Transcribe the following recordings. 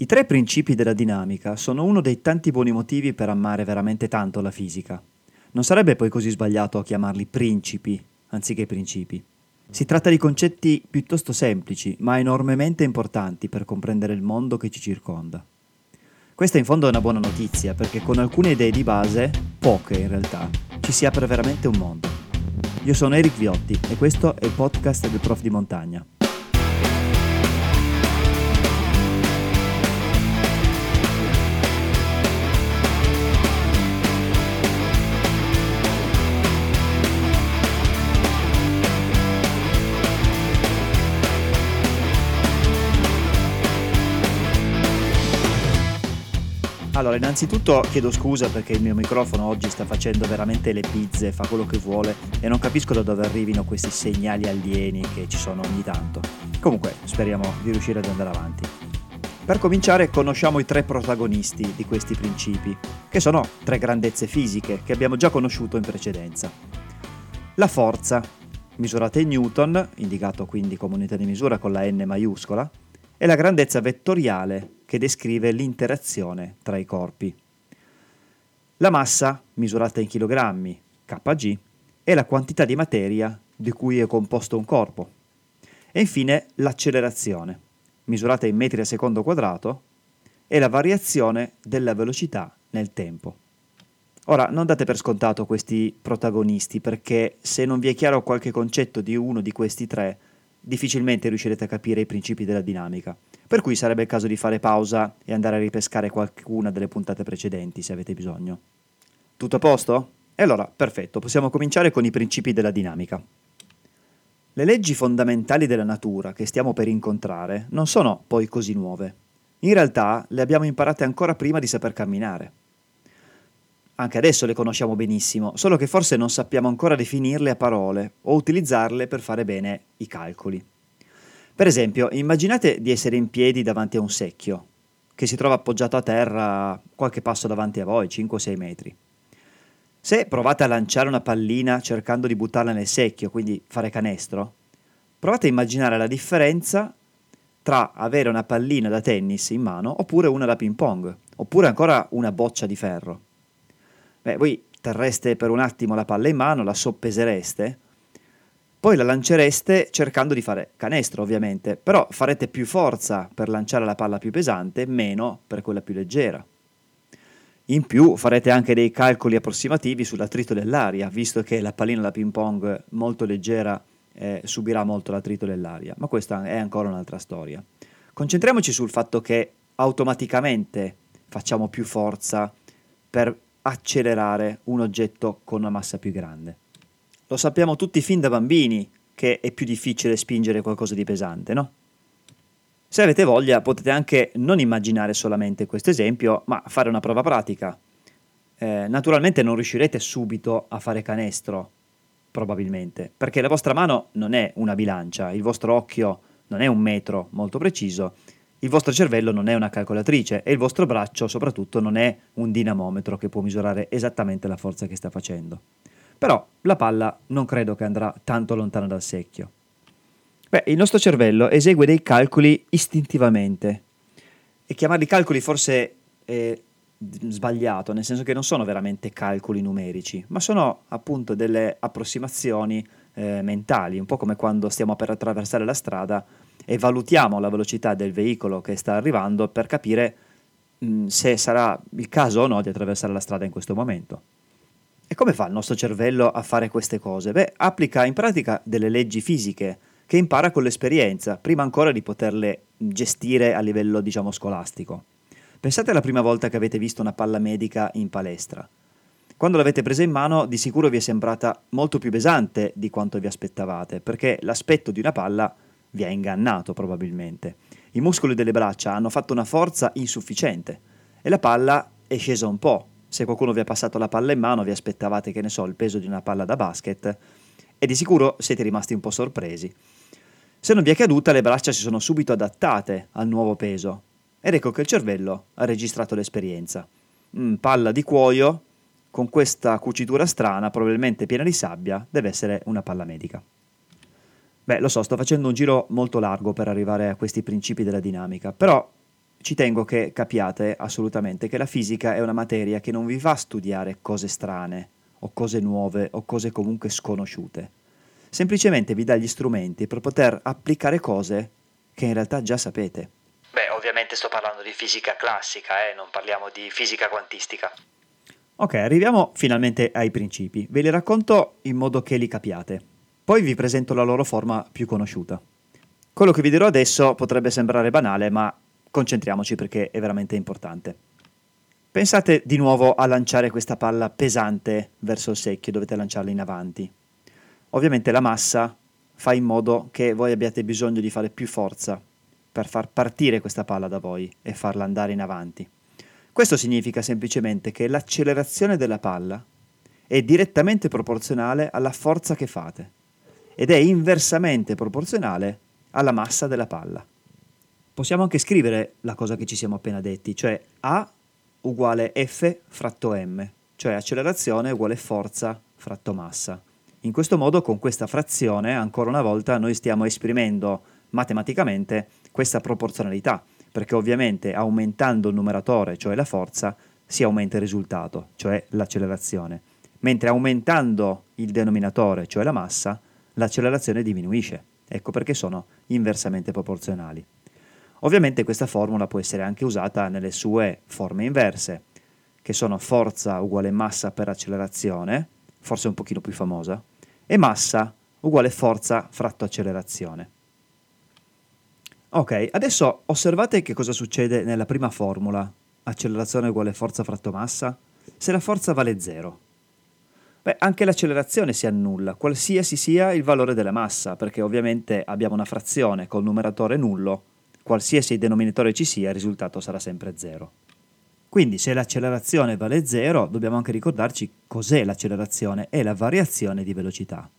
I tre principi della dinamica sono uno dei tanti buoni motivi per amare veramente tanto la fisica. Non sarebbe poi così sbagliato chiamarli principi anziché principi. Si tratta di concetti piuttosto semplici, ma enormemente importanti per comprendere il mondo che ci circonda. Questa in fondo è una buona notizia, perché con alcune idee di base, poche in realtà, ci si apre veramente un mondo. Io sono Eric Viotti e questo è il podcast del Prof di Montagna. Allora, innanzitutto chiedo scusa perché il mio microfono oggi sta facendo veramente le pizze, fa quello che vuole e non capisco da dove arrivino questi segnali alieni che ci sono ogni tanto. Comunque, speriamo di riuscire ad andare avanti. Per cominciare, conosciamo i tre protagonisti di questi principi, che sono tre grandezze fisiche che abbiamo già conosciuto in precedenza. La forza, misurata in Newton, indicato quindi come unità di misura con la n maiuscola, e la grandezza vettoriale, che descrive l'interazione tra i corpi. La massa, misurata in chilogrammi, kg, è la quantità di materia di cui è composto un corpo. E infine l'accelerazione, misurata in metri al secondo quadrato, è la variazione della velocità nel tempo. Ora, non date per scontato questi protagonisti, perché se non vi è chiaro qualche concetto di uno di questi tre, difficilmente riuscirete a capire i principi della dinamica. Per cui sarebbe il caso di fare pausa e andare a ripescare qualcuna delle puntate precedenti se avete bisogno. Tutto a posto? E allora, perfetto, possiamo cominciare con i principi della dinamica. Le leggi fondamentali della natura che stiamo per incontrare non sono poi così nuove. In realtà le abbiamo imparate ancora prima di saper camminare. Anche adesso le conosciamo benissimo, solo che forse non sappiamo ancora definirle a parole o utilizzarle per fare bene i calcoli. Per esempio, immaginate di essere in piedi davanti a un secchio, che si trova appoggiato a terra qualche passo davanti a voi, 5-6 metri. Se provate a lanciare una pallina cercando di buttarla nel secchio, quindi fare canestro, provate a immaginare la differenza tra avere una pallina da tennis in mano oppure una da ping pong, oppure ancora una boccia di ferro. Beh, voi terreste per un attimo la palla in mano, la soppesereste, poi la lancereste cercando di fare canestro, ovviamente, però farete più forza per lanciare la palla più pesante, meno per quella più leggera. In più farete anche dei calcoli approssimativi sull'attrito dell'aria, visto che la pallina da ping pong molto leggera eh, subirà molto l'attrito dell'aria, ma questa è ancora un'altra storia. Concentriamoci sul fatto che automaticamente facciamo più forza per accelerare un oggetto con una massa più grande. Lo sappiamo tutti fin da bambini che è più difficile spingere qualcosa di pesante, no? Se avete voglia potete anche non immaginare solamente questo esempio, ma fare una prova pratica. Eh, naturalmente non riuscirete subito a fare canestro, probabilmente, perché la vostra mano non è una bilancia, il vostro occhio non è un metro molto preciso, il vostro cervello non è una calcolatrice e il vostro braccio soprattutto non è un dinamometro che può misurare esattamente la forza che sta facendo. Però la palla non credo che andrà tanto lontano dal secchio. Beh, il nostro cervello esegue dei calcoli istintivamente. E chiamarli calcoli forse è sbagliato, nel senso che non sono veramente calcoli numerici, ma sono appunto delle approssimazioni eh, mentali, un po' come quando stiamo per attraversare la strada e valutiamo la velocità del veicolo che sta arrivando per capire mh, se sarà il caso o no di attraversare la strada in questo momento. E come fa il nostro cervello a fare queste cose? Beh, applica in pratica delle leggi fisiche che impara con l'esperienza, prima ancora di poterle gestire a livello, diciamo, scolastico. Pensate alla prima volta che avete visto una palla medica in palestra. Quando l'avete presa in mano, di sicuro vi è sembrata molto più pesante di quanto vi aspettavate, perché l'aspetto di una palla vi ha ingannato probabilmente. I muscoli delle braccia hanno fatto una forza insufficiente e la palla è scesa un po', se qualcuno vi ha passato la palla in mano vi aspettavate, che ne so, il peso di una palla da basket e di sicuro siete rimasti un po' sorpresi. Se non vi è caduta, le braccia si sono subito adattate al nuovo peso ed ecco che il cervello ha registrato l'esperienza. Mm, palla di cuoio con questa cucitura strana, probabilmente piena di sabbia, deve essere una palla medica. Beh, lo so, sto facendo un giro molto largo per arrivare a questi principi della dinamica, però ci tengo che capiate assolutamente che la fisica è una materia che non vi fa studiare cose strane o cose nuove o cose comunque sconosciute. Semplicemente vi dà gli strumenti per poter applicare cose che in realtà già sapete. Beh, ovviamente sto parlando di fisica classica, eh? non parliamo di fisica quantistica. Ok, arriviamo finalmente ai principi. Ve li racconto in modo che li capiate. Poi vi presento la loro forma più conosciuta. Quello che vi dirò adesso potrebbe sembrare banale, ma concentriamoci perché è veramente importante. Pensate di nuovo a lanciare questa palla pesante verso il secchio, dovete lanciarla in avanti. Ovviamente la massa fa in modo che voi abbiate bisogno di fare più forza per far partire questa palla da voi e farla andare in avanti. Questo significa semplicemente che l'accelerazione della palla è direttamente proporzionale alla forza che fate ed è inversamente proporzionale alla massa della palla. Possiamo anche scrivere la cosa che ci siamo appena detti, cioè A uguale F fratto m, cioè accelerazione uguale forza fratto massa. In questo modo, con questa frazione, ancora una volta, noi stiamo esprimendo matematicamente questa proporzionalità, perché ovviamente aumentando il numeratore, cioè la forza, si aumenta il risultato, cioè l'accelerazione, mentre aumentando il denominatore, cioè la massa, l'accelerazione diminuisce. Ecco perché sono inversamente proporzionali. Ovviamente questa formula può essere anche usata nelle sue forme inverse, che sono forza uguale massa per accelerazione, forse un pochino più famosa, e massa uguale forza fratto accelerazione. Ok, adesso osservate che cosa succede nella prima formula, accelerazione uguale forza fratto massa, se la forza vale 0. Beh, anche l'accelerazione si annulla, qualsiasi sia il valore della massa, perché ovviamente abbiamo una frazione col numeratore nullo, qualsiasi denominatore ci sia, il risultato sarà sempre 0. Quindi se l'accelerazione vale 0, dobbiamo anche ricordarci cos'è l'accelerazione, è la variazione di velocità.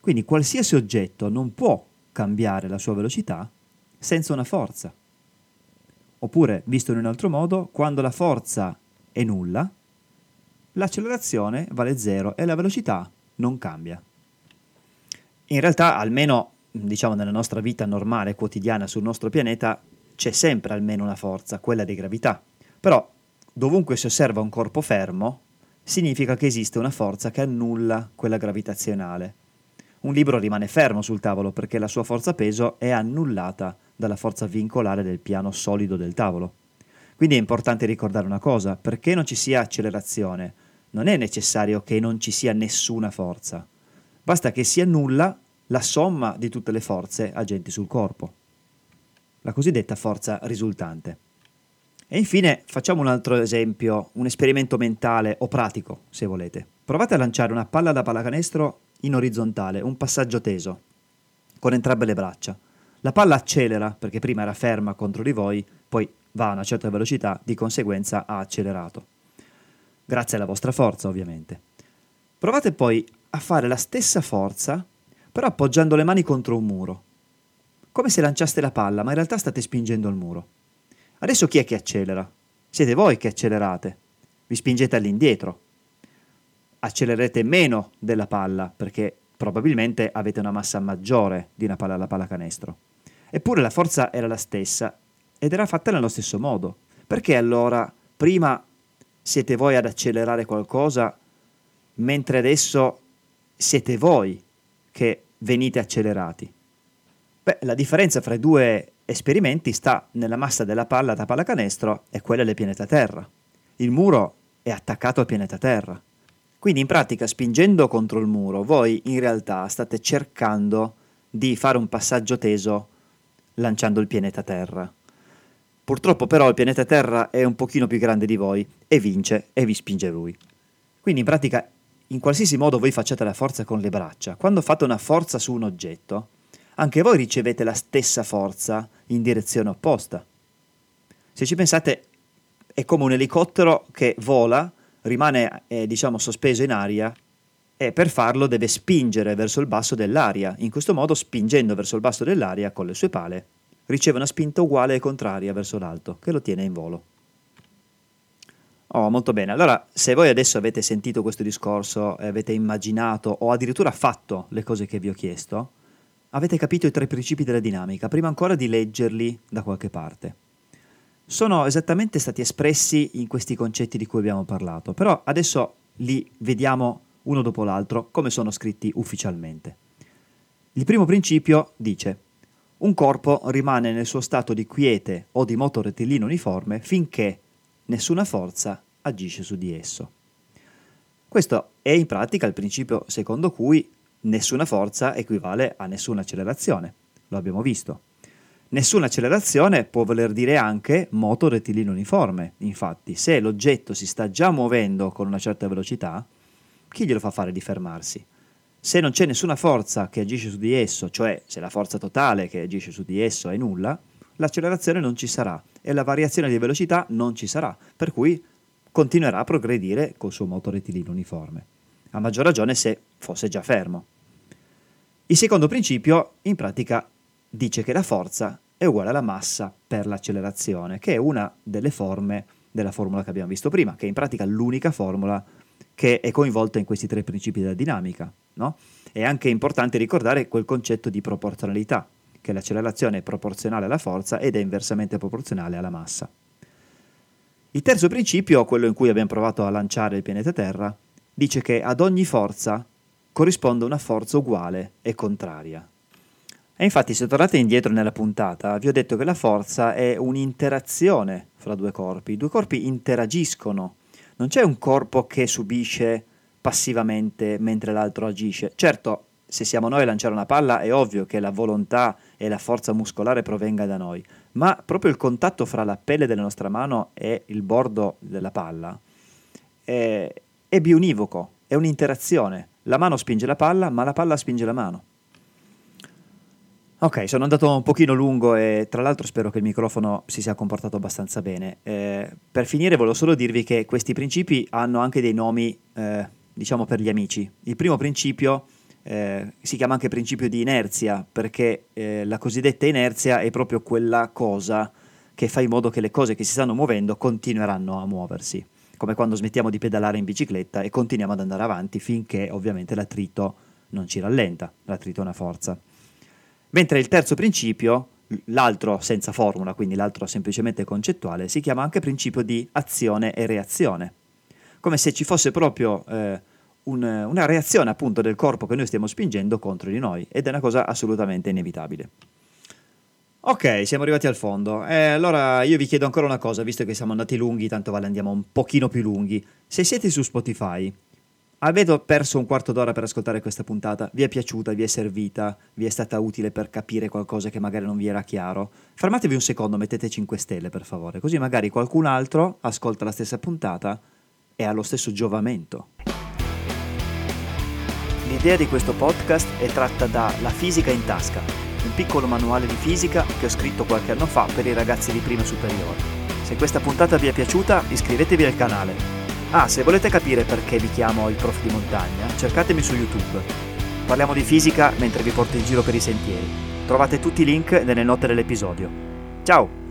Quindi qualsiasi oggetto non può cambiare la sua velocità senza una forza. Oppure, visto in un altro modo, quando la forza è nulla, l'accelerazione vale 0 e la velocità non cambia. In realtà, almeno diciamo nella nostra vita normale, quotidiana sul nostro pianeta, c'è sempre almeno una forza, quella di gravità. Però dovunque si osserva un corpo fermo, significa che esiste una forza che annulla quella gravitazionale. Un libro rimane fermo sul tavolo perché la sua forza peso è annullata dalla forza vincolare del piano solido del tavolo. Quindi è importante ricordare una cosa, perché non ci sia accelerazione, non è necessario che non ci sia nessuna forza. Basta che si annulla la somma di tutte le forze agenti sul corpo, la cosiddetta forza risultante. E infine facciamo un altro esempio, un esperimento mentale o pratico, se volete. Provate a lanciare una palla da pallacanestro in orizzontale, un passaggio teso, con entrambe le braccia. La palla accelera perché prima era ferma contro di voi, poi va a una certa velocità, di conseguenza ha accelerato. Grazie alla vostra forza, ovviamente. Provate poi a fare la stessa forza, però appoggiando le mani contro un muro. Come se lanciaste la palla, ma in realtà state spingendo il muro. Adesso chi è che accelera? Siete voi che accelerate. Vi spingete all'indietro. Accelerete meno della palla perché probabilmente avete una massa maggiore di una palla alla pallacanestro. Eppure la forza era la stessa ed era fatta nello stesso modo. Perché allora prima siete voi ad accelerare qualcosa mentre adesso siete voi che venite accelerati? Beh, la differenza fra i due esperimenti sta nella massa della palla da pallacanestro e quella del pianeta Terra. Il muro è attaccato al pianeta Terra. Quindi in pratica spingendo contro il muro voi in realtà state cercando di fare un passaggio teso lanciando il pianeta Terra. Purtroppo però il pianeta Terra è un pochino più grande di voi e vince e vi spinge lui. Quindi in pratica in qualsiasi modo voi facciate la forza con le braccia, quando fate una forza su un oggetto, anche voi ricevete la stessa forza in direzione opposta. Se ci pensate, è come un elicottero che vola, rimane eh, diciamo sospeso in aria e per farlo deve spingere verso il basso dell'aria. In questo modo, spingendo verso il basso dell'aria con le sue pale, riceve una spinta uguale e contraria verso l'alto, che lo tiene in volo. Oh, molto bene. Allora, se voi adesso avete sentito questo discorso e avete immaginato o addirittura fatto le cose che vi ho chiesto, avete capito i tre principi della dinamica, prima ancora di leggerli da qualche parte. sono esattamente stati espressi in questi concetti di cui abbiamo parlato, però adesso li vediamo uno dopo l'altro come sono scritti ufficialmente. Il primo principio dice un corpo rimane nel suo stato di quiete o di moto rettilineo uniforme finché nessuna forza agisce su di esso. Questo è in pratica il principio secondo cui nessuna forza equivale a nessuna accelerazione, lo abbiamo visto. Nessuna accelerazione può voler dire anche moto rettilineo uniforme, infatti se l'oggetto si sta già muovendo con una certa velocità, chi glielo fa fare di fermarsi? Se non c'è nessuna forza che agisce su di esso, cioè se la forza totale che agisce su di esso è nulla, l'accelerazione non ci sarà e la variazione di velocità non ci sarà, per cui continuerà a progredire col suo moto rettilineo uniforme. A maggior ragione se fosse già fermo. Il secondo principio, in pratica, dice che la forza è uguale alla massa per l'accelerazione, che è una delle forme della formula che abbiamo visto prima, che è in pratica l'unica formula che è coinvolta in questi tre principi della dinamica. No? È anche importante ricordare quel concetto di proporzionalità, che l'accelerazione è proporzionale alla forza ed è inversamente proporzionale alla massa. Il terzo principio, quello in cui abbiamo provato a lanciare il pianeta Terra, dice che ad ogni forza corrisponde una forza uguale e contraria. E infatti se tornate indietro nella puntata vi ho detto che la forza è un'interazione fra due corpi, i due corpi interagiscono, non c'è un corpo che subisce passivamente mentre l'altro agisce. Certo, se siamo noi a lanciare una palla è ovvio che la volontà e la forza muscolare provenga da noi, ma proprio il contatto fra la pelle della nostra mano e il bordo della palla è, è bionivoco, è un'interazione. La mano spinge la palla, ma la palla spinge la mano. Ok, sono andato un pochino lungo e tra l'altro spero che il microfono si sia comportato abbastanza bene. Eh, per finire volevo solo dirvi che questi principi hanno anche dei nomi, eh, diciamo per gli amici. Il primo principio eh, si chiama anche principio di inerzia, perché eh, la cosiddetta inerzia è proprio quella cosa che fa in modo che le cose che si stanno muovendo continueranno a muoversi, come quando smettiamo di pedalare in bicicletta e continuiamo ad andare avanti finché ovviamente l'attrito non ci rallenta, l'attrito è una forza. Mentre il terzo principio, l'altro senza formula, quindi l'altro semplicemente concettuale, si chiama anche principio di azione e reazione, come se ci fosse proprio eh, un, una reazione appunto del corpo che noi stiamo spingendo contro di noi ed è una cosa assolutamente inevitabile. Ok, siamo arrivati al fondo. Eh, allora io vi chiedo ancora una cosa, visto che siamo andati lunghi, tanto vale andiamo un pochino più lunghi. Se siete su Spotify, avete perso un quarto d'ora per ascoltare questa puntata, vi è piaciuta, vi è servita, vi è stata utile per capire qualcosa che magari non vi era chiaro, fermatevi un secondo, mettete 5 stelle per favore, così magari qualcun altro ascolta la stessa puntata e ha lo stesso giovamento. L'idea di questo podcast è tratta da La fisica in tasca, un piccolo manuale di fisica che ho scritto qualche anno fa per i ragazzi di prima superiore. Se questa puntata vi è piaciuta, iscrivetevi al canale. Ah, se volete capire perché vi chiamo il prof di montagna, cercatemi su YouTube. Parliamo di fisica mentre vi porto in giro per i sentieri. Trovate tutti i link nelle note dell'episodio. Ciao!